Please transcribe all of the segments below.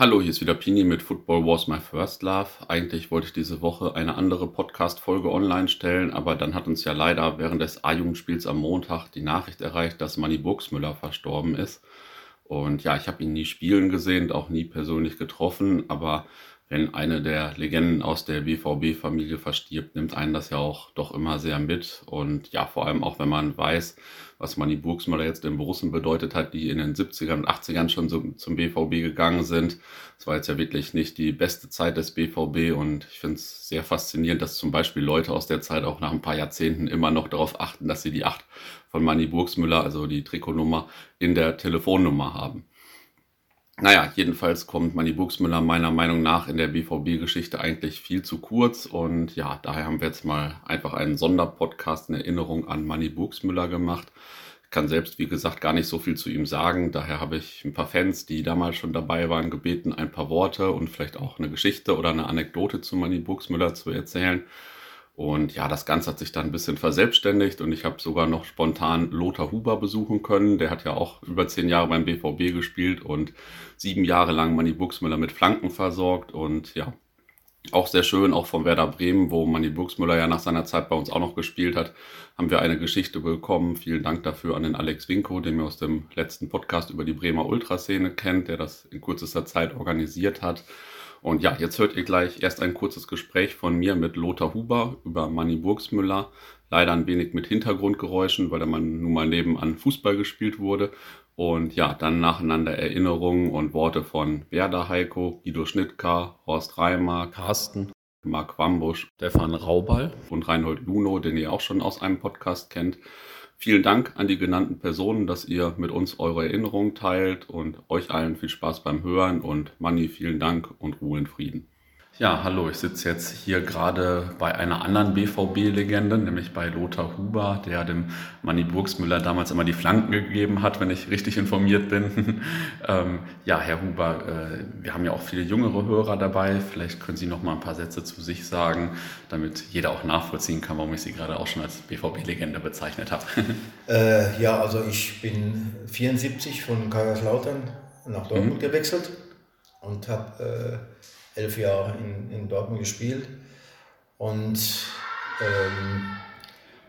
Hallo, hier ist wieder Pini mit Football Was My First Love. Eigentlich wollte ich diese Woche eine andere Podcast-Folge online stellen, aber dann hat uns ja leider während des A-Jugendspiels am Montag die Nachricht erreicht, dass Manny Burgsmüller verstorben ist. Und ja, ich habe ihn nie spielen gesehen, auch nie persönlich getroffen, aber wenn eine der Legenden aus der BVB-Familie verstirbt, nimmt einen das ja auch doch immer sehr mit. Und ja, vor allem auch, wenn man weiß, was Manny Burgsmüller jetzt den Borussen bedeutet hat, die in den 70ern und 80ern schon so zum BVB gegangen sind. Es war jetzt ja wirklich nicht die beste Zeit des BVB und ich finde es sehr faszinierend, dass zum Beispiel Leute aus der Zeit auch nach ein paar Jahrzehnten immer noch darauf achten, dass sie die 8 von Manny Burgsmüller, also die Trikotnummer, in der Telefonnummer haben. Naja, jedenfalls kommt Manny Buchsmüller meiner Meinung nach in der BVB-Geschichte eigentlich viel zu kurz. Und ja, daher haben wir jetzt mal einfach einen Sonderpodcast in Erinnerung an Manny Buchsmüller gemacht. Ich kann selbst, wie gesagt, gar nicht so viel zu ihm sagen. Daher habe ich ein paar Fans, die damals schon dabei waren, gebeten, ein paar Worte und vielleicht auch eine Geschichte oder eine Anekdote zu Manny Buchsmüller zu erzählen. Und ja, das Ganze hat sich dann ein bisschen verselbstständigt und ich habe sogar noch spontan Lothar Huber besuchen können. Der hat ja auch über zehn Jahre beim BVB gespielt und sieben Jahre lang Manny Buxmüller mit Flanken versorgt und ja, auch sehr schön, auch von Werder Bremen, wo Manny Buxmüller ja nach seiner Zeit bei uns auch noch gespielt hat, haben wir eine Geschichte bekommen. Vielen Dank dafür an den Alex Winko, den wir aus dem letzten Podcast über die Bremer Ultraszene kennt, der das in kürzester Zeit organisiert hat. Und ja, jetzt hört ihr gleich erst ein kurzes Gespräch von mir mit Lothar Huber über Manny Burgsmüller. Leider ein wenig mit Hintergrundgeräuschen, weil der Mann nun mal nebenan Fußball gespielt wurde. Und ja, dann nacheinander Erinnerungen und Worte von Werder Heiko, Guido Schnittker, Horst Reimer, Carsten, Marc Wambusch, Stefan Raubal und Reinhold Luno, den ihr auch schon aus einem Podcast kennt. Vielen Dank an die genannten Personen, dass ihr mit uns eure Erinnerungen teilt und euch allen viel Spaß beim Hören und Manni, vielen Dank und Ruhe in Frieden. Ja, hallo, ich sitze jetzt hier gerade bei einer anderen BVB-Legende, nämlich bei Lothar Huber, der dem Manny Burgsmüller damals immer die Flanken gegeben hat, wenn ich richtig informiert bin. ähm, ja, Herr Huber, äh, wir haben ja auch viele jüngere Hörer dabei. Vielleicht können Sie noch mal ein paar Sätze zu sich sagen, damit jeder auch nachvollziehen kann, warum ich Sie gerade auch schon als BVB-Legende bezeichnet habe. äh, ja, also ich bin 74 von Kaiserslautern nach Dortmund mhm. gewechselt und habe äh, elf Jahre in, in Dortmund gespielt. Und ähm,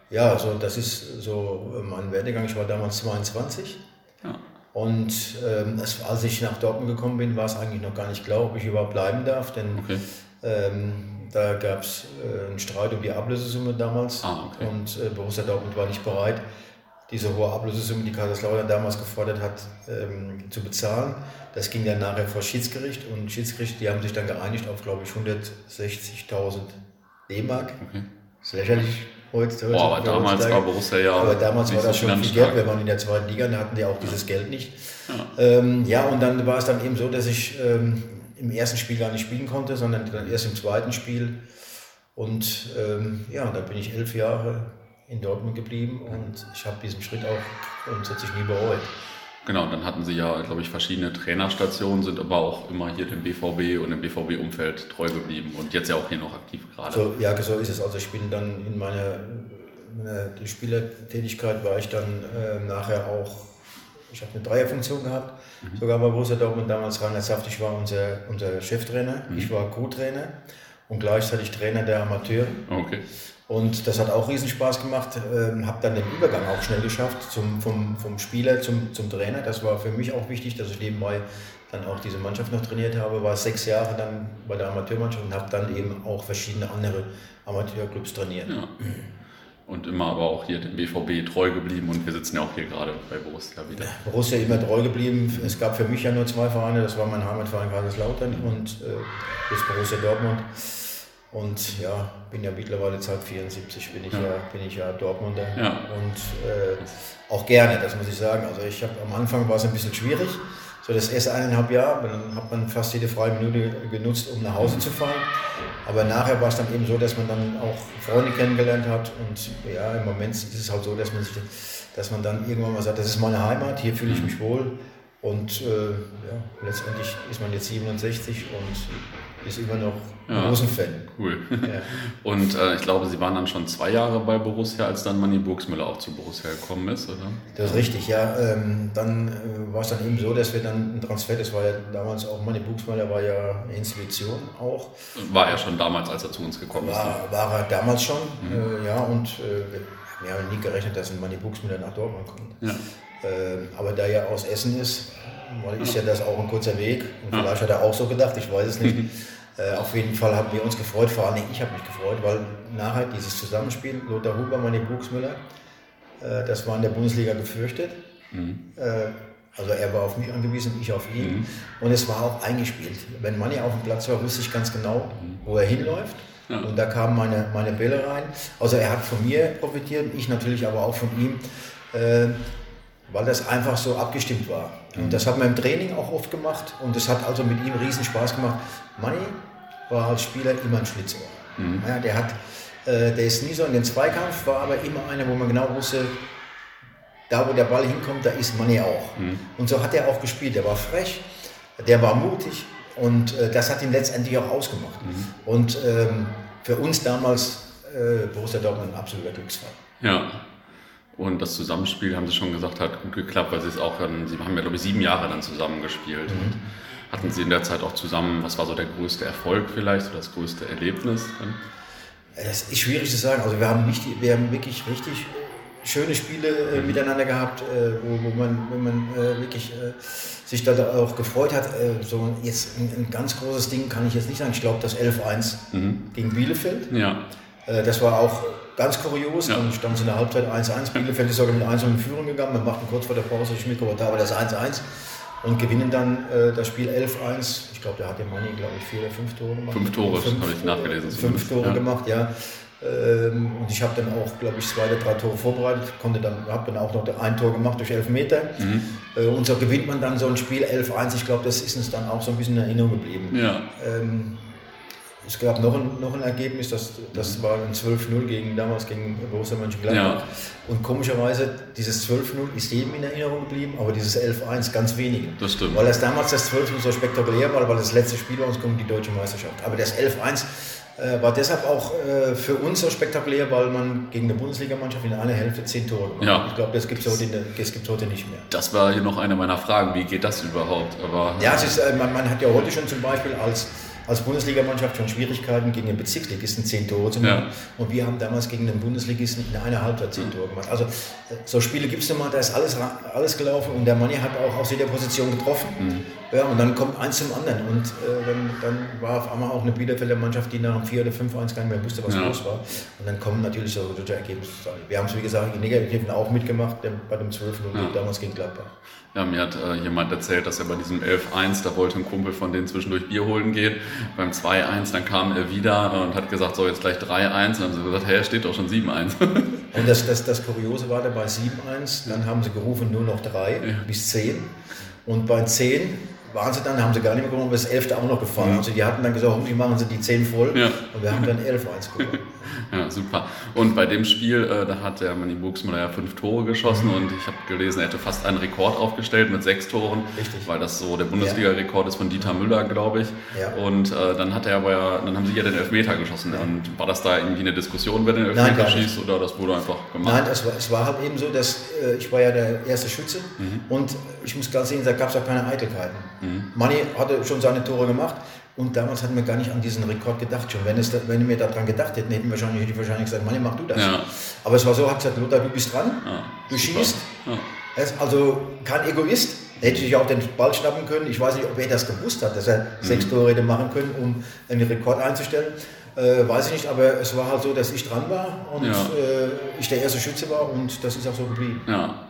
ja, so, das ist so mein Werdegang. Ich war damals 22. Ja. Und ähm, als ich nach Dortmund gekommen bin, war es eigentlich noch gar nicht klar, ob ich überhaupt bleiben darf. Denn okay. ähm, da gab es äh, einen Streit um die Ablösesumme damals. Ah, okay. Und äh, Borussia Dortmund war nicht bereit, diese hohe Ablösesumme, die Kaiserslautern damals gefordert hat, ähm, zu bezahlen. Das ging dann nachher vor Schiedsgericht und Schiedsgericht, die haben sich dann geeinigt auf, glaube ich, 160.000 D-Mark. Okay. Das ist lächerlich heute. heute oh, aber damals war Borussia ja. Aber damals war das schon viel Geld. Wir waren in der zweiten Liga, da hatten die auch dieses Geld nicht. Ja. Ähm, ja, und dann war es dann eben so, dass ich ähm, im ersten Spiel gar nicht spielen konnte, sondern dann erst im zweiten Spiel. Und ähm, ja, da bin ich elf Jahre in Dortmund geblieben und ich habe diesen Schritt auch grundsätzlich nie bereut. Genau, dann hatten sie ja, glaube ich, verschiedene Trainerstationen, sind aber auch immer hier dem BVB und dem BVB-Umfeld treu geblieben und jetzt ja auch hier noch aktiv gerade. So, ja, so ist es. Also ich bin dann in meiner, meiner Spielertätigkeit war ich dann äh, nachher auch, ich habe eine Dreierfunktion gehabt, mhm. sogar bei Borussia Dortmund damals Rainer Saftig war unser, unser Cheftrainer, mhm. ich war Co-Trainer und gleichzeitig Trainer der Amateure. Okay. Und das hat auch riesen Spaß gemacht. Ähm, habe dann den Übergang auch schnell geschafft zum, vom, vom Spieler zum, zum Trainer. Das war für mich auch wichtig, dass ich nebenbei dann auch diese Mannschaft noch trainiert habe. War sechs Jahre dann bei der Amateurmannschaft und habe dann eben auch verschiedene andere Amateurclubs trainiert. Ja. Und immer aber auch hier dem BVB treu geblieben und wir sitzen ja auch hier gerade bei Borussia wieder. Borussia immer treu geblieben. Es gab für mich ja nur zwei Vereine, das war mein Heimatverein Kaiserslautern und äh, jetzt Borussia Dortmund. Und ja, bin ja mittlerweile seit 74 bin ich ja, ja bin ich ja Dortmunder ja. und äh, auch gerne, das muss ich sagen. Also ich habe am Anfang war es ein bisschen schwierig, so das erste eineinhalb Jahr, dann hat man fast jede freie Minute genutzt, um nach Hause zu fahren. Aber nachher war es dann eben so, dass man dann auch Freunde kennengelernt hat und ja, im Moment ist es halt so, dass man sich, dass man dann irgendwann mal sagt, das ist meine Heimat, hier fühle ich mich wohl und äh, ja, letztendlich ist man jetzt 67 und ist immer noch ja. großen Fan. Cool. Ja. Und äh, ich glaube, Sie waren dann schon zwei Jahre bei Borussia, als dann Manni Burgsmüller auch zu Borussia gekommen ist, oder? Das ist richtig, ja. Ähm, dann äh, war es dann eben so, dass wir dann ein Transfer, das war ja damals auch, Manni Burgsmüller war ja eine Institution auch. War er schon damals, als er zu uns gekommen war, ist? War er damals schon, mhm. äh, ja. Und äh, wir haben nie gerechnet, dass ein Manni Burgsmüller nach Dortmund kommt. Ja. Ähm, aber da er aus Essen ist, ist ja das auch ein kurzer Weg. Und vielleicht hat er auch so gedacht, ich weiß es nicht. Äh, auf jeden Fall haben wir uns gefreut, vor allem ich habe mich gefreut, weil nachher dieses Zusammenspiel, Lothar Huber, Manni Buchsmüller, äh, das war in der Bundesliga gefürchtet. Mhm. Äh, also er war auf mich angewiesen, ich auf ihn. Mhm. Und es war auch eingespielt. Wenn Manni auf dem Platz war, wusste ich ganz genau, mhm. wo er hinläuft. Ja. Und da kamen meine, meine Bälle rein. Also er hat von mir profitiert, ich natürlich aber auch von ihm, äh, weil das einfach so abgestimmt war. Und mhm. das hat man im Training auch oft gemacht und das hat also mit ihm riesen Spaß gemacht. Manni war als Spieler immer ein Schlitzohr. Mhm. Ja, der, hat, äh, der ist nie so in den Zweikampf, war aber immer einer, wo man genau wusste, da wo der Ball hinkommt, da ist Manni auch. Mhm. Und so hat er auch gespielt. Der war frech, der war mutig und äh, das hat ihn letztendlich auch ausgemacht. Mhm. Und ähm, für uns damals äh, Borussia Dortmund ein absoluter Glücksfall. Ja. Und das Zusammenspiel, haben Sie schon gesagt, hat gut geklappt, weil Sie es auch, Sie haben ja, glaube ich, sieben Jahre dann zusammengespielt. Mhm. Hatten Sie in der Zeit auch zusammen, was war so der größte Erfolg vielleicht oder das größte Erlebnis? Es ist schwierig zu sagen. Also wir haben, richtig, wir haben wirklich richtig schöne Spiele äh, mhm. miteinander gehabt, äh, wo, wo, man, wo man äh, wirklich äh, sich da auch gefreut hat. So jetzt ein, ein, ganz großes Ding kann ich jetzt nicht sagen. Ich glaube, das 11-1 mhm. gegen Bielefeld. Ja. Das war auch ganz kurios. Ja. Dann stand es in der Halbzeit 1-1. Bielefeld ist sogar mit 1 in Führung gegangen. Wir machten kurz vor der Pause Schmidt da war das 1-1 und gewinnen dann äh, das Spiel 11-1. Ich glaube, der hat dem Money, glaube ich, vier oder fünf Tore gemacht. Fünf Tore, habe ich nachgelesen. Fünf Tore ja. gemacht, ja. Ähm, und ich habe dann auch, glaube ich, zwei oder drei Tore vorbereitet, konnte dann, habe dann auch noch ein Tor gemacht durch elf Meter. Mhm. Äh, und so gewinnt man dann so ein Spiel 11-1. Ich glaube, das ist uns dann auch so ein bisschen in Erinnerung geblieben. Ja. Ähm, es gab noch ein, noch ein Ergebnis, das, das war ein 12-0 gegen, damals gegen Borussia Mönchengladbach. Ja. Und komischerweise, dieses 12-0 ist jedem in Erinnerung geblieben, aber dieses 11-1 ganz wenigen. Das stimmt. Weil das damals das 12 so spektakulär war, weil das letzte Spiel bei uns kommt, die deutsche Meisterschaft. Aber das 11-1 äh, war deshalb auch äh, für uns so spektakulär, weil man gegen eine Bundesligamannschaft in einer Hälfte zehn Tore gemacht ja. Ich glaube, das gibt es heute, heute, nicht mehr. Das war hier noch eine meiner Fragen. Wie geht das überhaupt? Aber, ja, ist, äh, man, man, hat ja heute schon zum Beispiel als als Bundesligamannschaft schon Schwierigkeiten, gegen den Bezirksligisten zehn Tore zu machen. Ja. Und wir haben damals gegen den Bundesligisten in einer Halbzeit zehn Tore gemacht. Also so Spiele gibt es nochmal, da ist alles, alles gelaufen und der Manni hat auch aus jeder Position getroffen. Mhm. Ja, und dann kommt eins zum anderen. Und äh, dann, dann war auf einmal auch eine Bielefelder Mannschaft, die nach dem 4 oder 5 1 gar nicht mehr wusste, was ja. los war. Und dann kommen natürlich so solche Ergebnisse. Wir haben es, wie gesagt, in Negativen auch mitgemacht bei dem 12 0 ja. damals gegen Gladbach. Ja, mir hat äh, jemand erzählt, dass er bei diesem 11-1, da wollte ein Kumpel von denen zwischendurch Bier holen gehen. Beim 2-1, dann kam er wieder und hat gesagt, so jetzt gleich 3-1. Und dann haben sie gesagt, hey, steht doch schon 7-1. und das, das, das Kuriose war da bei 7-1, dann haben sie gerufen nur noch 3 ja. bis 10. Und bei 10 waren sie dann, haben sie gar nicht mehr gewonnen, aber das 11. auch noch gefallen. Mhm. Also die hatten dann gesagt, hoffentlich machen sie die 10 voll. Ja. Und wir haben dann 11-1 gewonnen. Ja, super. Und bei dem Spiel, äh, da hat der Manni Buxmüller ja fünf Tore geschossen mhm. und ich habe gelesen, er hätte fast einen Rekord aufgestellt mit sechs Toren, Richtig. weil das so der Bundesliga-Rekord ist von Dieter Müller, glaube ich. Ja. Und äh, dann hat er aber ja, dann haben sie ja den Elfmeter geschossen. Ja. Und war das da irgendwie eine Diskussion, wer den Elfmeter Nein, schießt oder das wurde einfach gemacht? Nein, es war, es war halt eben so, dass äh, ich war ja der erste Schütze mhm. und ich muss klar sehen, da gab es auch keine Eitelkeiten. Mhm. Manni hatte schon seine Tore gemacht. Und damals hatten wir gar nicht an diesen Rekord gedacht schon. Wenn, es, wenn wir daran gedacht hätten, hätten wir wahrscheinlich, hätte ich wahrscheinlich gesagt, Manni, mach du das. Ja. Aber es war so, hat gesagt, Lothar, du bist dran, ja, du schießt. Ja. Er ist also kein Egoist. Er hätte sich auch den Ball schnappen können. Ich weiß nicht, ob er das gewusst hat, dass er mhm. sechs Tore hätte machen können, um einen Rekord einzustellen. Äh, weiß ich nicht, aber es war halt so, dass ich dran war und äh, ich der erste Schütze war und das ist auch so geblieben. Ja.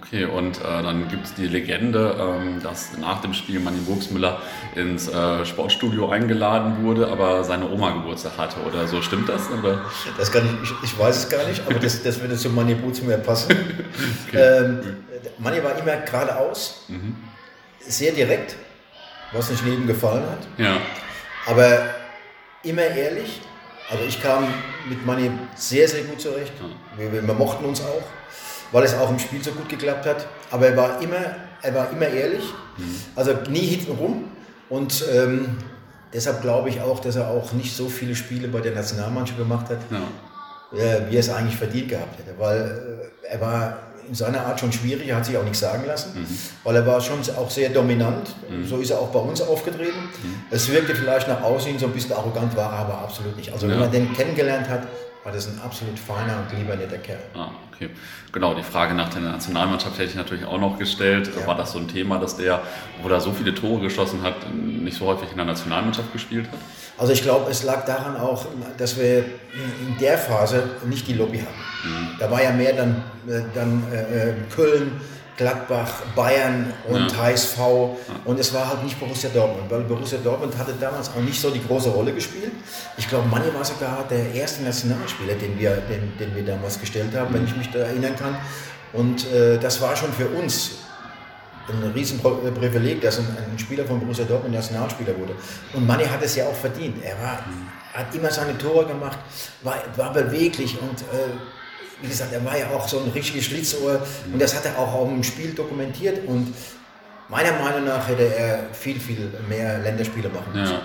Okay, und äh, dann gibt es die Legende, ähm, dass nach dem Spiel Manni Burgsmüller ins äh, Sportstudio eingeladen wurde, aber seine Oma Geburtstag hatte oder so. Stimmt das? Oder? Das kann ich, ich, ich weiß es gar nicht, aber das, das würde zu Manni Burgsmüller passen. okay. ähm, Manni war immer geradeaus, mhm. sehr direkt, was nicht jedem gefallen hat. Ja. Aber immer ehrlich. Also ich kam mit Manni sehr, sehr gut zurecht. Wir, wir mochten uns auch weil es auch im Spiel so gut geklappt hat. Aber er war immer, er war immer ehrlich, mhm. also nie hinten rum. Und ähm, deshalb glaube ich auch, dass er auch nicht so viele Spiele bei der Nationalmannschaft gemacht hat, ja. äh, wie er es eigentlich verdient gehabt hätte. Weil äh, er war in seiner Art schon schwierig, er hat sich auch nichts sagen lassen, mhm. weil er war schon auch sehr dominant. Mhm. So ist er auch bei uns aufgetreten. Mhm. Es wirkte vielleicht nach außen so ein bisschen arrogant, war er aber absolut nicht. Also wenn man den kennengelernt hat, war das ein absolut feiner und lieber netter Kerl. Ah, okay. Genau, die Frage nach der Nationalmannschaft hätte ich natürlich auch noch gestellt. Ja. War das so ein Thema, dass der, wo er so viele Tore geschossen hat, nicht so häufig in der Nationalmannschaft gespielt hat? Also ich glaube, es lag daran auch, dass wir in der Phase nicht die Lobby hatten. Mhm. Da war ja mehr dann, äh, dann äh, äh Köln, Gladbach, Bayern und ja. HSV. Und es war halt nicht Borussia Dortmund, weil Borussia Dortmund hatte damals auch nicht so die große Rolle gespielt. Ich glaube, Manni war sogar der erste Nationalspieler, den wir, den, den wir damals gestellt haben, mhm. wenn ich mich da erinnern kann. Und äh, das war schon für uns ein Riesenprivileg, dass ein, ein, Spieler von Borussia Dortmund Nationalspieler wurde. Und Manni hat es ja auch verdient. Er war, mhm. hat immer seine Tore gemacht, war, war beweglich und äh, wie gesagt, er war ja auch so ein richtiges Schlitzohr und das hat er auch auf dem Spiel dokumentiert und meiner Meinung nach hätte er viel, viel mehr Länderspiele machen müssen. Ja.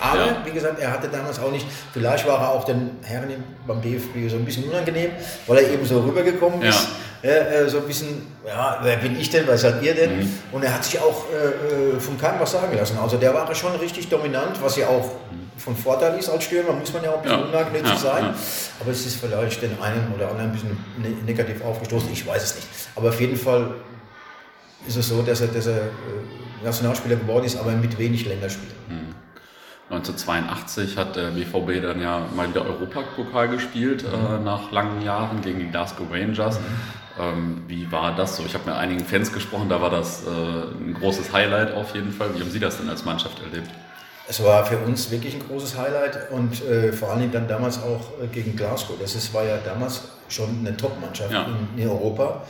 Aber ja. wie gesagt, er hatte damals auch nicht, vielleicht war er auch den Herren beim DFB so ein bisschen unangenehm, weil er eben so rübergekommen ist. Ja. Äh, so ein bisschen, ja, wer bin ich denn, was seid ihr denn? Mhm. Und er hat sich auch äh, äh von keinem was sagen lassen. Also der war schon richtig dominant, was ja auch von Vorteil ist als Stürmer, muss man ja auch ein bisschen ja. unangenehm ja. sein. Ja. Aber es ist vielleicht den einen oder anderen ein bisschen ne-, negativ aufgestoßen, ich weiß es nicht. Aber auf jeden Fall ist es so, dass er, dass er äh, Nationalspieler geworden ist, aber mit wenig Länderspielen. Mhm. 1982 hat der BVB dann ja mal wieder Europapokal gespielt, mhm. äh, nach langen Jahren gegen die Glasgow Rangers. Mhm. Ähm, wie war das so? Ich habe mit einigen Fans gesprochen, da war das äh, ein großes Highlight auf jeden Fall. Wie haben Sie das denn als Mannschaft erlebt? Es war für uns wirklich ein großes Highlight und äh, vor allem dann damals auch äh, gegen Glasgow. Das ist, war ja damals schon eine Top-Mannschaft ja. in, in, Europa.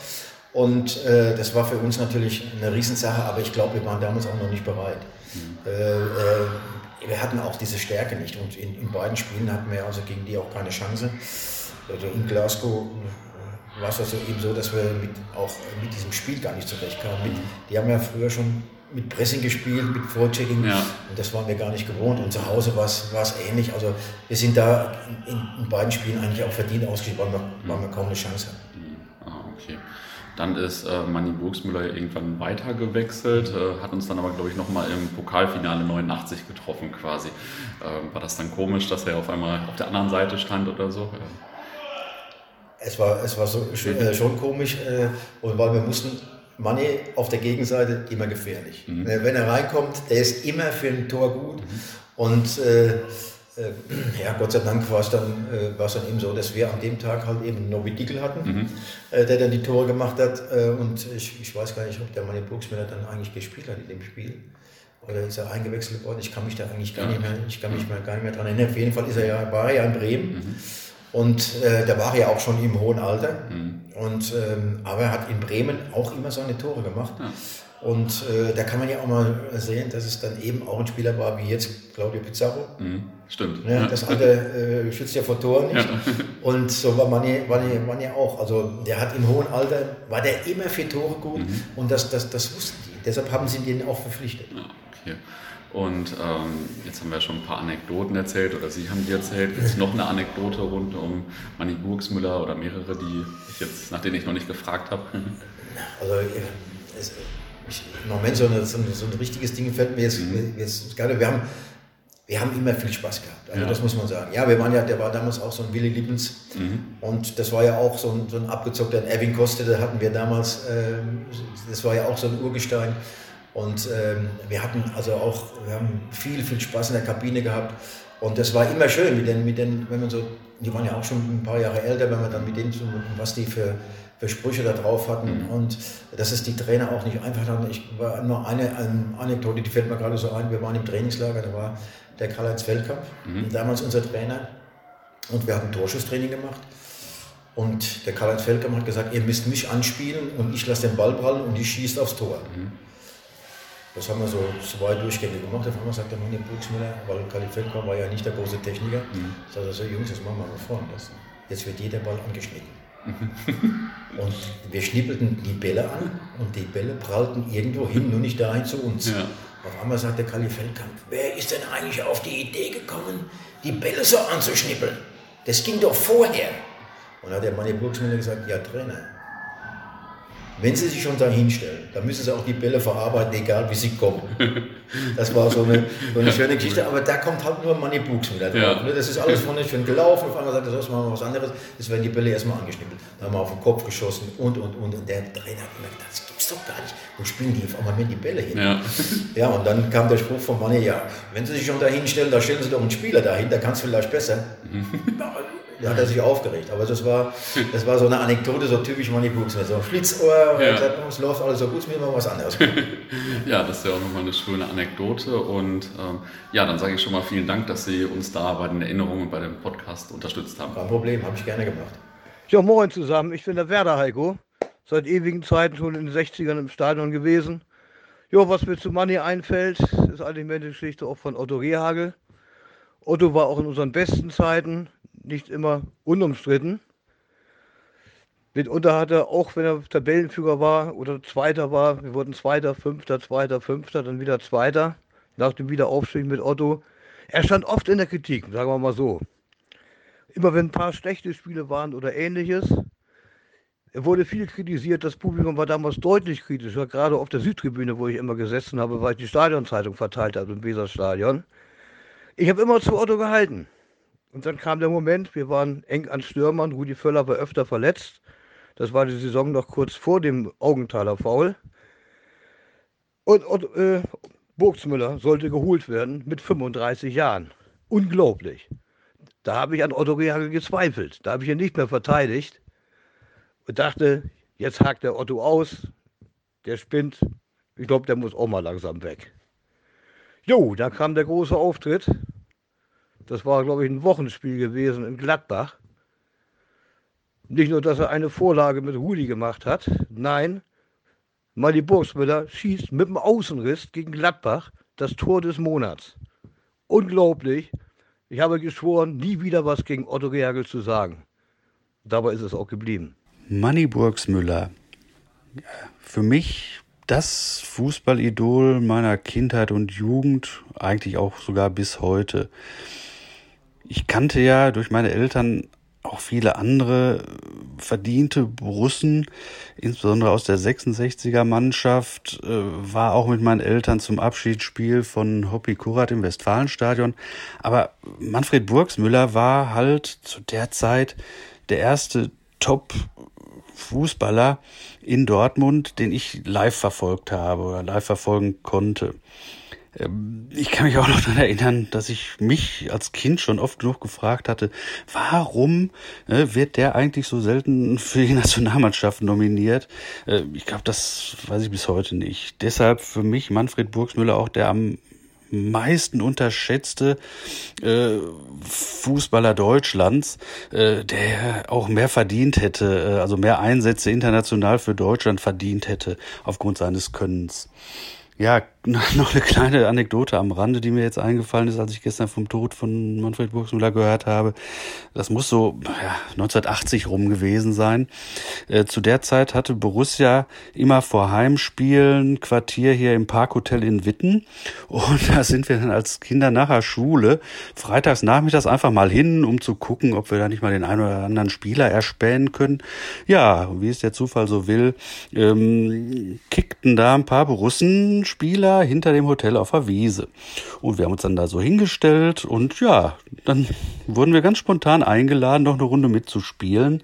Und äh, das war für uns natürlich eine Riesensache, aber ich glaube, wir waren damals auch noch nicht bereit. Mhm. Äh, äh, wir hatten auch diese Stärke nicht und in, in, beiden Spielen hatten wir also gegen die auch keine Chance. Also in Glasgow war es also eben so, dass wir mit, auch mit diesem Spiel gar nicht zurechtkamen. Mit, die haben ja früher schon mit Pressing gespielt, mit Vorchecking. Ja. Und das waren wir gar nicht gewohnt. Und zu Hause war es ähnlich. Also wir sind da in, in, beiden Spielen eigentlich auch verdient ausgeschieden, weil wir, weil wir kaum eine Chance hatten. Mhm. Ah, okay. Dann ist äh, Manni Burgsmüller irgendwann weiter gewechselt, äh, hat uns dann aber, glaube ich, nochmal im Pokalfinale 89 getroffen quasi. Äh, war das dann komisch, dass er auf einmal auf der anderen Seite stand oder so? Es war, es war so, äh, schon komisch, äh, und weil wir mussten Money auf der Gegenseite immer gefährlich. Mhm. Äh, wenn er reinkommt, der ist immer für ein Tor gut. Mhm. Und äh, äh, ja, Gott sei Dank war es dann, äh, dann eben so, dass wir an dem Tag halt eben Novi Dickel hatten, mhm. äh, der dann die Tore gemacht hat. Äh, und ich, ich weiß gar nicht, ob der Manni Burgsmüller dann eigentlich gespielt hat in dem Spiel. Oder ist er eingewechselt worden? Ich kann mich da eigentlich gar nicht mehr, ich kann mich mal gar nicht mehr dran erinnern. Auf jeden Fall ist er ja, war er ja in Bremen. Und äh, da war er ja auch schon im hohen Alter. Mhm. Und, ähm, aber er hat in Bremen auch immer seine Tore gemacht. Ja. Und äh, da kann man ja auch mal sehen, dass es dann eben auch ein Spieler war wie jetzt Claudio Pizarro. Mhm. Stimmt. Ja, das andere äh, schützt ja vor Toren nicht. Ja. Und so war man ja auch. Also der hat im hohen Alter, war der immer für Tore gut mhm. und das, das, das wussten die. Deshalb haben sie den auch verpflichtet. Ja, okay. Und ähm, jetzt haben wir schon ein paar Anekdoten erzählt oder Sie haben die erzählt. Gibt es noch eine Anekdote rund um Manni Burgsmüller oder mehrere, die ich jetzt, nach denen ich noch nicht gefragt habe? Also es, ich, im Moment so, eine, so, ein, richtiges Ding fällt mir jetzt, mhm. jetzt gerade. Wir haben, wir haben immer viel Spaß gehabt. Also ja. das muss man sagen. Ja, wir waren ja, der war damals auch so ein Willy Lippens mhm. und das war ja auch so ein, so ein abgezockter Erwin Koste, da hatten wir damals, äh, das war ja auch so ein Urgestein. Und ähm, wir hatten also auch, wir haben viel, viel Spaß in der Kabine gehabt. Und das war immer schön, mit den, mit den, wenn man so, die waren ja auch schon ein paar Jahre älter, wenn man dann mit denen, so, was die für, für Sprüche da drauf hatten. Mhm. Und dass es die Trainer auch nicht einfach hatten. Ich war nur eine, eine Anekdote, die fällt mir gerade so ein. Wir waren im Trainingslager, da war der Karl-Heinz Feldkamp, mhm. damals unser Trainer. Und wir hatten Torschusstraining gemacht. Und der Karl-Heinz Feldkamp hat gesagt, ihr müsst mich anspielen und ich lasse den Ball prallen und ich schieße aufs Tor. Mhm. Das haben wir so zwei Durchgänge gemacht. Auf einmal sagt der Mann, Buchsmüller, weil Kali Feldkamp war ja nicht der große Techniker, mhm. sagt er so, Jungs, das machen wir mal vorne. Jetzt wird jeder Ball angeschnitten. und wir schnippelten die Bälle an und die Bälle prallten irgendwo hin, nur nicht dahin zu uns. Ja. Auf einmal sagt der Kali Feldkamp, wer ist denn eigentlich auf die Idee gekommen, die Bälle so anzuschnippeln? Das ging doch vorher. Und dann hat der Manni Burgsmüller gesagt, ja Trainer, wenn Sie sich schon da hinstellen, dann müssen Sie auch die Bälle verarbeiten, egal wie sie kommen. Das war so eine, so eine schöne Geschichte, aber da kommt halt nur Money Books wieder drauf. Ja. Ne? Das ist alles von schön gelaufen, auf einmal sagt er, das machen wir was anderes, das werden die Bälle erstmal angeschnippelt. Dann haben wir auf den Kopf geschossen und, und, und. Und der Trainer hat gesagt, das gibt's doch gar nicht. Wo spielen die auf einmal mit die Bälle hin? Ja. ja, und dann kam der Spruch von Money, ja, wenn Sie sich schon da hinstellen, da stellen Sie doch einen Spieler dahin, der kann es vielleicht besser. da hat er sich aufgeregt. Aber das war, das war so eine Anekdote, so typisch Money Books mit so einem Schlitzohr. Ja. Gesagt, es läuft alles so gut, mir mal was anderes. ja, das ist ja auch nochmal eine schöne Anekdote. Und ähm, ja, dann sage ich schon mal vielen Dank, dass Sie uns da bei den Erinnerungen bei dem Podcast unterstützt haben. Kein Problem, habe ich gerne gemacht. Ja, moin zusammen. Ich bin der Werder Heiko. Seit ewigen Zeiten schon in den 60ern im Stadion gewesen. Ja, was mir zu Money einfällt, ist eigentlich mehr die Geschichte auch von Otto Rehagel. Otto war auch in unseren besten Zeiten nicht immer unumstritten. Mitunter hat er, auch wenn er Tabellenführer war oder Zweiter war, wir wurden Zweiter, Fünfter, Zweiter, Fünfter, dann wieder Zweiter, nach dem Wiederaufstieg mit Otto. Er stand oft in der Kritik, sagen wir mal so. Immer wenn ein paar schlechte Spiele waren oder ähnliches. Er wurde viel kritisiert, das Publikum war damals deutlich kritischer, gerade auf der Südtribüne, wo ich immer gesessen habe, weil ich die Stadionzeitung verteilt habe im Weserstadion. Ich habe immer zu Otto gehalten. Und dann kam der Moment, wir waren eng an Stürmern, Rudi Völler war öfter verletzt. Das war die Saison noch kurz vor dem Augenthaler Foul. Und, und äh, Burgsmüller sollte geholt werden mit 35 Jahren. Unglaublich. Da habe ich an Otto Rehagel gezweifelt. Da habe ich ihn nicht mehr verteidigt und dachte, jetzt hakt der Otto aus, der spinnt. Ich glaube, der muss auch mal langsam weg. Jo, da kam der große Auftritt das war, glaube ich, ein Wochenspiel gewesen in Gladbach. Nicht nur, dass er eine Vorlage mit Rudi gemacht hat, nein, Mali Burgsmüller schießt mit dem Außenriss gegen Gladbach das Tor des Monats. Unglaublich. Ich habe geschworen, nie wieder was gegen Otto Gergel zu sagen. Dabei ist es auch geblieben. Manny Burgsmüller. Für mich das Fußballidol meiner Kindheit und Jugend, eigentlich auch sogar bis heute ich kannte ja durch meine Eltern auch viele andere verdiente Russen, insbesondere aus der 66er Mannschaft, äh, war auch mit meinen Eltern zum Abschiedsspiel von Hoppy Kurat im Westfalenstadion. Aber Manfred Burgsmüller war halt zu der Zeit der erste Top Fußballer in Dortmund, den ich live verfolgt habe oder live verfolgen konnte. Ähm, ich kann mich auch noch daran erinnern, dass ich mich als Kind schon oft genug gefragt hatte, warum äh, wird der eigentlich so selten für die Nationalmannschaft nominiert? Äh, ich glaube, das weiß ich bis heute nicht. Deshalb für mich Manfred Burgsmüller auch der am meisten unterschätzte äh, Fußballer Deutschlands, äh, der auch mehr verdient hätte, äh, also mehr Einsätze international für Deutschland verdient hätte aufgrund seines Könnens. Ja, noch eine kleine Anekdote am Rande, die mir jetzt eingefallen ist, als ich gestern vom Tod von Manfred Burgsmüller gehört habe. Das muss so ja, 1980 rum gewesen sein. Äh, zu der Zeit hatte Borussia immer vor Heimspielen Quartier hier im Parkhotel in Witten. Und da sind wir dann als Kinder nach der Schule freitags nachmittags einfach mal hin, um zu gucken, ob wir da nicht mal den einen oder anderen Spieler erspähen können. Ja, wie es der Zufall so will, ähm, kickten da ein paar Borussen-Spieler hinter dem Hotel auf der Wiese. Und wir haben uns dann da so hingestellt und ja, dann wurden wir ganz spontan eingeladen, noch eine Runde mitzuspielen.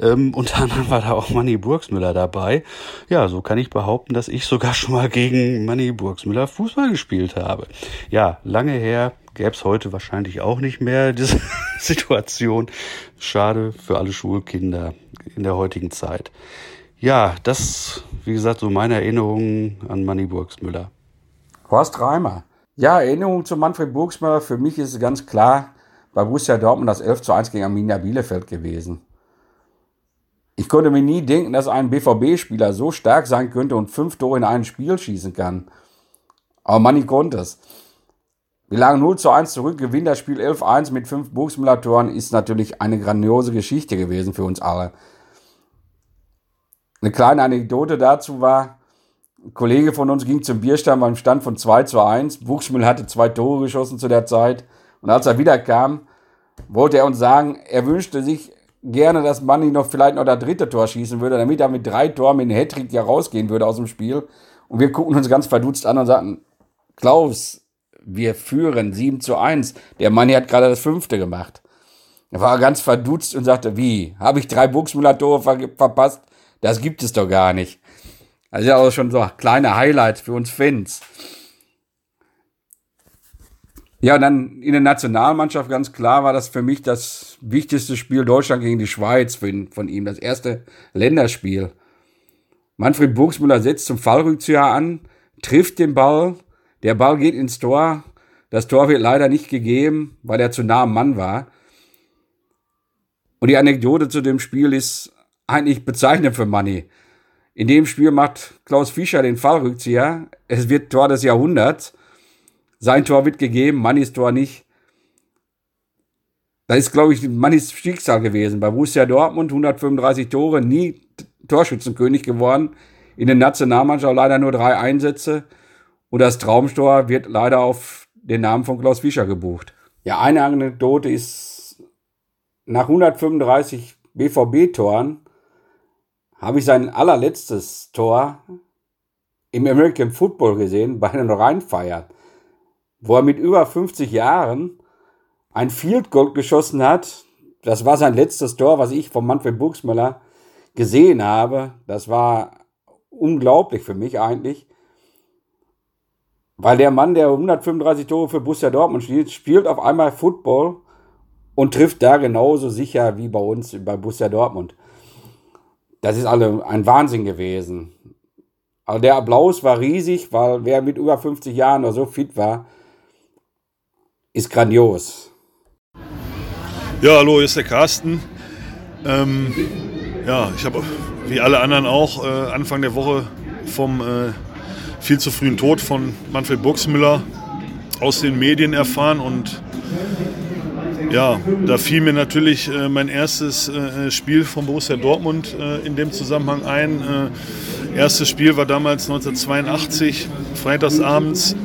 Ähm, unter anderem war da auch Manny Burgsmüller dabei. Ja, so kann ich behaupten, dass ich sogar schon mal gegen Manny Burgsmüller Fußball gespielt habe. Ja, lange her, gäbe es heute wahrscheinlich auch nicht mehr diese Situation. Schade für alle Schulkinder in der heutigen Zeit. Ja, das, wie gesagt, so meine Erinnerungen an Manny Burgsmüller. Horst Reimer. Ja, Erinnerung zu Manfred Burgsmüller. Für mich ist es ganz klar bei Borussia Dortmund das 11 zu 1 gegen Arminia Bielefeld gewesen. Ich konnte mir nie denken, dass ein BVB-Spieler so stark sein könnte und fünf Tore in einem Spiel schießen kann. Aber Manni konnte es. Wir lagen 0 zu 1 zurück, gewinnt das Spiel 11-1 mit fünf Burgsmüller-Toren, ist natürlich eine grandiose Geschichte gewesen für uns alle. Eine kleine Anekdote dazu war, Ein Kollege von uns ging zum Bierstand beim Stand von 2 zu 1. Buxmüll hatte zwei Tore geschossen zu der Zeit. Und als er wieder kam, wollte er uns sagen, er wünschte sich gerne, dass Manni noch vielleicht noch das dritte Tor schießen würde, damit er mit drei Toren mit einem Hattrick ja rausgehen würde aus dem Spiel. Und wir gucken uns ganz verdutzt an und sagten, Klaus, wir führen 7 zu 1. Der Manni hat gerade das fünfte gemacht. Er war ganz verdutzt und sagte, wie, habe ich drei Buchsmüller-Tore ver verpasst? Das gibt es doch gar nicht. Also ja auch schon so kleine Highlights für uns Fans. Ja, und dann in der Nationalmannschaft ganz klar war das für mich das wichtigste Spiel Deutschland gegen die Schweiz von, ihm, das erste Länderspiel. Manfred Burgsmüller setzt zum Fallrückzieher an, trifft den Ball, der Ball geht ins Tor, das Tor wird leider nicht gegeben, weil er zu nah am Mann war. Und die Anekdote zu dem Spiel ist eigentlich bezeichnend für Manni. In dem Spiel macht Klaus Fischer den Fallrückzieher. Es wird Tor des Jahrhunderts. Sein Tor wird gegeben, Mannis Tor nicht. Das ist, glaube ich, Mannis Schicksal gewesen. Bei Borussia Dortmund 135 Tore, nie Torschützenkönig geworden. In der Nationalmannschaft leider nur drei Einsätze. Und das Traumstor wird leider auf den Namen von Klaus Fischer gebucht. Ja, eine Anekdote ist, nach 135 BVB-Toren habe ich sein allerletztes Tor im American Football gesehen, bei einer Rheinfeier, wo er mit über 50 Jahren ein Field Goal geschossen hat. Das war sein letztes Tor, was ich von Manfred Buchsmüller gesehen habe. Das war unglaublich für mich eigentlich. Weil der Mann, der 135 Tore für Borussia Dortmund spielt, spielt auf einmal Football und trifft da genauso sicher wie bei uns bei Borussia Dortmund das ist alle ein Wahnsinn gewesen. Also der Applaus war riesig, weil wer mit über 50 Jahren oder so fit war, ist grandios. Ja, hallo, hier ist der Carsten. Ähm, ja, ich habe wie alle anderen auch äh, Anfang der Woche vom äh, viel zu frühen Tod von Manfred Buxmüller aus den Medien erfahren und ja, da fiel mir natürlich äh, mein erstes äh, Spiel von Borussia Dortmund äh, in dem Zusammenhang ein. Äh, erstes Spiel war damals 1982, freitagsabends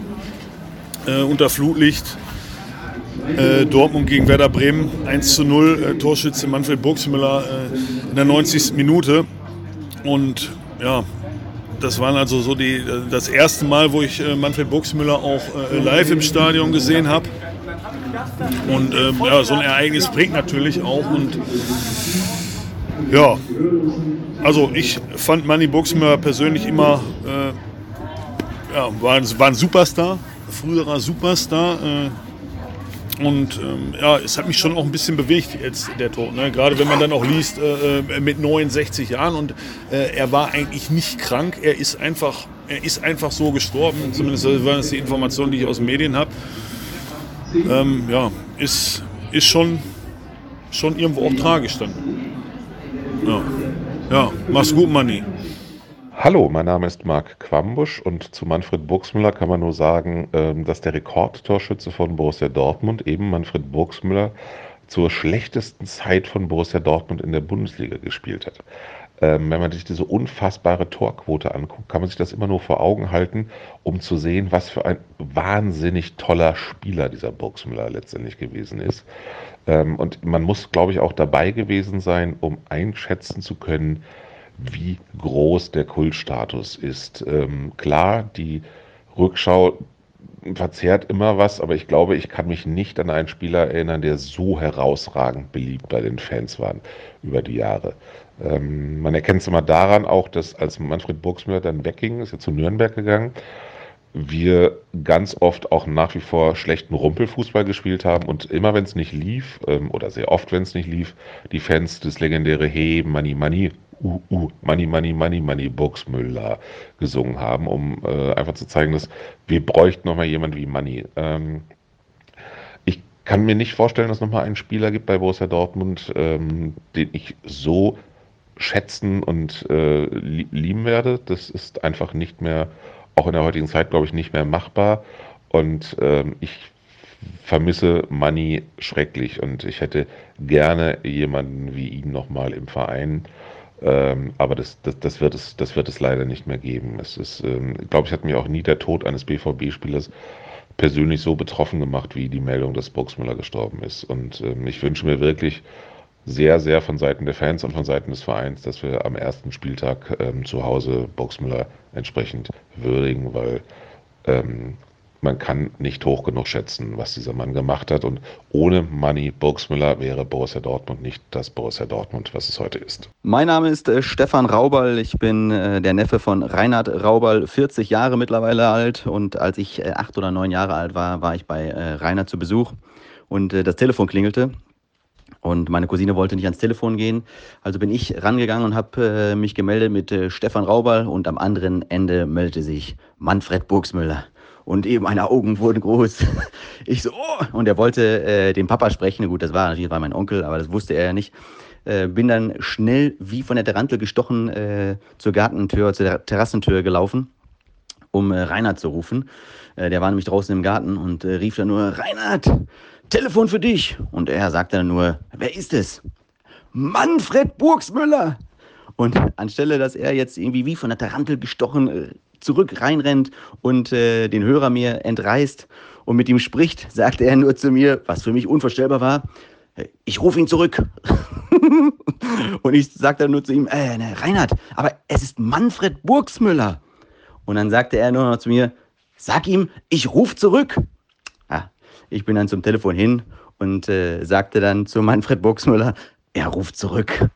äh, unter Flutlicht. Äh, Dortmund gegen Werder Bremen 1 zu 0, Torschütze Manfred Burgsmüller in der 90. Minute. Und ja, das war also so die, das erste Mal, wo ich Manfred Burgsmüller auch live im Stadion gesehen habe. Und ähm, ja, so ein Ereignis prägt natürlich auch. Und ja, also ich fand Manny Buxmer persönlich immer, äh, ja, war, war, ein Superstar, früherer Superstar. Äh, und ähm, ja, es hat mich schon auch ein bisschen bewegt jetzt der Tod. Ne? Gerade wenn man dann auch liest äh, äh mit 69 Jahren und äh, er war eigentlich nicht krank, er ist einfach, er ist einfach so gestorben. Zumindest waren das die Informationen, die ich aus den Medien habe ähm, ja, ist, ist schon, schon irgendwo auch tragisch dann. Ja, ja mach's gut, Manni. Hallo, mein Name ist Marc Quambusch und zu Manfred Burgsmüller kann man nur sagen, ähm, dass der Rekordtorschütze von Borussia Dortmund, eben Manfred Burgsmüller, zur schlechtesten Zeit von Borussia Dortmund in der Bundesliga gespielt hat. Ähm, wenn man sich diese unfassbare Torquote anguckt, kann man sich das immer nur vor Augen halten, um zu sehen, was für ein wahnsinnig toller Spieler dieser Burgsmüller letztendlich gewesen ist. Ähm, und man muss, glaube ich, auch dabei gewesen sein, um einschätzen zu können, wie groß der Kultstatus ist. Ähm, klar, die Rückschau verzerrt immer was, aber ich glaube, ich kann mich nicht an einen Spieler erinnern, der so herausragend beliebt bei den Fans war über die Jahre. Ähm, man erkennt es immer daran auch, dass als Manfred Burgsmüller dann wegging, ist ja zu Nürnberg gegangen, wir ganz oft auch nach wie vor schlechten Rumpelfußball gespielt haben und immer wenn es nicht lief, ähm, oder sehr oft wenn es nicht lief, die Fans das legendäre Hey, Money, Money, uh, uh, Money, Money, Money, Money, Burgsmüller gesungen haben, um äh, einfach zu zeigen, dass wir bräuchten nochmal jemand wie Money. Ähm, ich kann mir nicht vorstellen, dass es nochmal einen Spieler gibt bei Borussia Dortmund, ähm, den ich so schätzen und äh, lieben werde. Das ist einfach nicht mehr, auch in der heutigen Zeit, glaube ich, nicht mehr machbar. Und ähm, ich vermisse Money schrecklich und ich hätte gerne jemanden wie ihn nochmal im Verein. Ähm, aber das, das, das, wird es, das wird es leider nicht mehr geben. Es ist, ähm, glaube ich, hat mir auch nie der Tod eines BVB-Spielers persönlich so betroffen gemacht, wie die Meldung, dass Boxmüller gestorben ist. Und ähm, ich wünsche mir wirklich sehr, sehr von Seiten der Fans und von Seiten des Vereins, dass wir am ersten Spieltag ähm, zu Hause Boxmüller entsprechend würdigen, weil ähm, man kann nicht hoch genug schätzen, was dieser Mann gemacht hat. Und ohne Manny Burgsmüller wäre Borussia Dortmund nicht das Borussia Dortmund, was es heute ist. Mein Name ist äh, Stefan Raubal. Ich bin äh, der Neffe von Reinhard Raubal, 40 Jahre mittlerweile alt. Und als ich äh, acht oder neun Jahre alt war, war ich bei äh, Reinhard zu Besuch. Und äh, das Telefon klingelte. Und meine Cousine wollte nicht ans Telefon gehen. Also bin ich rangegangen und habe äh, mich gemeldet mit Stefan Raubal. Und am anderen Ende meldete sich Manfred Burgsmüller und eben meine Augen wurden groß. Ich so, oh! und er wollte äh, den Papa sprechen. Gut, das war natürlich war mein Onkel, aber das wusste er ja nicht. Äh, bin dann schnell wie von der Tarantel gestochen äh, zur Gartentür, zur Terrassentür gelaufen, um äh, Reinhard zu rufen. Äh, der war nämlich draußen im Garten und äh, rief dann nur, Reinhard, Telefon für dich. Und er sagte dann nur, wer ist es? Manfred Burgsmüller. Und anstelle, dass er jetzt irgendwie wie von der Tarantel gestochen äh, zurück reinrennt und äh, den Hörer mir entreißt und mit ihm spricht, sagte er nur zu mir, was für mich unvorstellbar war, ich rufe ihn zurück. und ich sagte dann nur zu ihm, äh, ne, Reinhard, aber es ist Manfred Burgsmüller. Und dann sagte er nur noch zu mir, sag ihm, ich rufe zurück. Ich bin dann zum Telefon hin und äh, sagte dann zu Manfred Burgsmüller, er ruft zurück.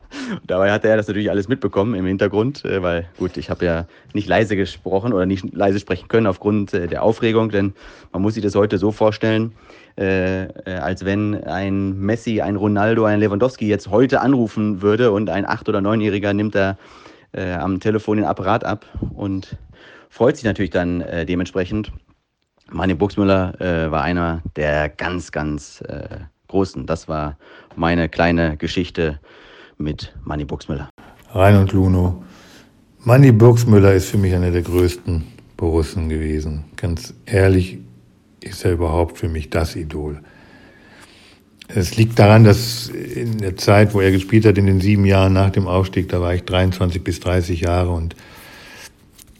Dabei hat er das natürlich alles mitbekommen im Hintergrund, äh, weil gut, ich habe ja nicht leise gesprochen oder nicht leise sprechen können aufgrund äh, der Aufregung, denn man muss sich das heute so vorstellen, äh, als wenn ein Messi, ein Ronaldo, ein Lewandowski jetzt heute anrufen würde und ein acht- oder neunjähriger nimmt da äh, am Telefon den Apparat ab und freut sich natürlich dann äh, dementsprechend. Mani Buxmüller äh, war einer der ganz, ganz Großen. Das war meine kleine Geschichte mit Manny Burgsmüller. Reinhold Luno. Manny Burgsmüller ist für mich einer der größten Borussen gewesen. Ganz ehrlich ist er überhaupt für mich das Idol. Es liegt daran, dass in der Zeit, wo er gespielt hat, in den sieben Jahren nach dem Aufstieg, da war ich 23 bis 30 Jahre und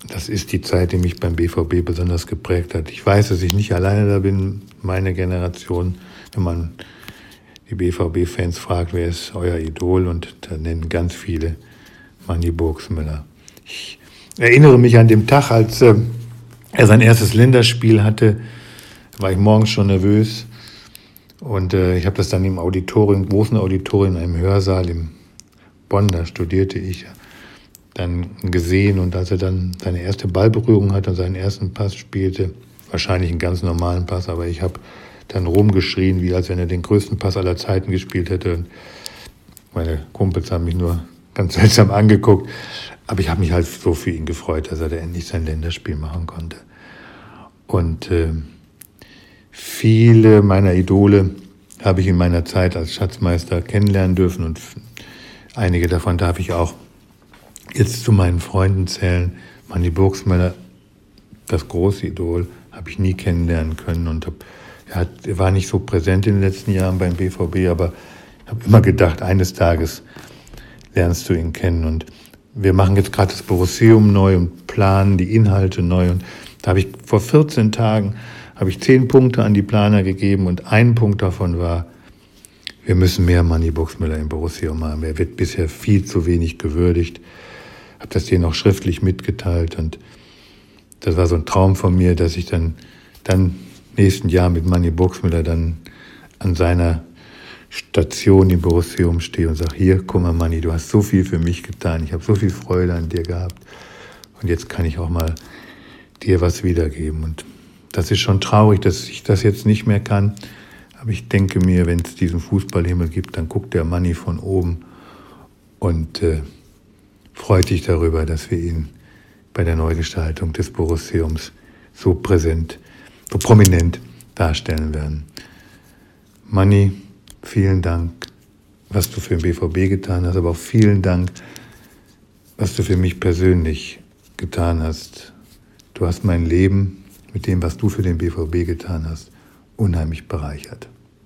das ist die Zeit, die mich beim BVB besonders geprägt hat. Ich weiß, dass ich nicht alleine da bin, meine Generation, wenn man die BVB-Fans fragt, wer ist euer Idol und da nennen ganz viele Manny Burgsmüller. Ich erinnere mich an den Tag, als äh, er sein erstes Länderspiel hatte, war ich morgens schon nervös und äh, ich habe das dann im Auditorium, großen Auditorium, in einem Hörsaal im Bonn, da studierte ich, dann gesehen und als er dann seine erste Ballberührung hatte und seinen ersten Pass spielte, wahrscheinlich einen ganz normalen Pass, aber ich habe dann rumgeschrien, wie als wenn er den größten Pass aller Zeiten gespielt hätte. Und meine Kumpels haben mich nur ganz seltsam angeguckt. Aber ich habe mich halt so für ihn gefreut, dass er da endlich sein Länderspiel machen konnte. Und äh, viele meiner Idole habe ich in meiner Zeit als Schatzmeister kennenlernen dürfen und einige davon darf ich auch jetzt zu meinen Freunden zählen. Manny Burgsmüller, das große Idol, habe ich nie kennenlernen können und habe er, hat, war nicht so präsent in den letzten Jahren beim BVB, aber ich habe immer gedacht, eines Tages lernst du ihn kennen. Und wir machen jetzt gerade das Borussium neu und planen die Inhalte neu. Und da habe ich vor 14 Tagen habe ich zehn Punkte an die Planer gegeben und ein Punkt davon war, wir müssen mehr Manny Buxmüller im Borussium haben. Er wird bisher viel zu wenig gewürdigt. Habe das denen auch schriftlich mitgeteilt und das war so ein Traum von mir, dass ich dann, dann nächsten Jahr mit Manny Burgsmüller dann an seiner Station im Borussium stehe und sage, hier, guck mal Manni, du hast so viel für mich getan, ich habe so viel Freude an dir gehabt und jetzt kann ich auch mal dir was wiedergeben. Und das ist schon traurig, dass ich das jetzt nicht mehr kann, aber ich denke mir, wenn es diesen Fußballhimmel gibt, dann guckt der Manni von oben und äh, freut sich darüber, dass wir ihn bei der Neugestaltung des Borussiums so präsent so prominent darstellen werden. Manni, vielen Dank, was du für den BVB getan hast, aber auch vielen Dank, was du für mich persönlich getan hast. Du hast mein Leben mit dem, was du für den BVB getan hast, unheimlich bereichert.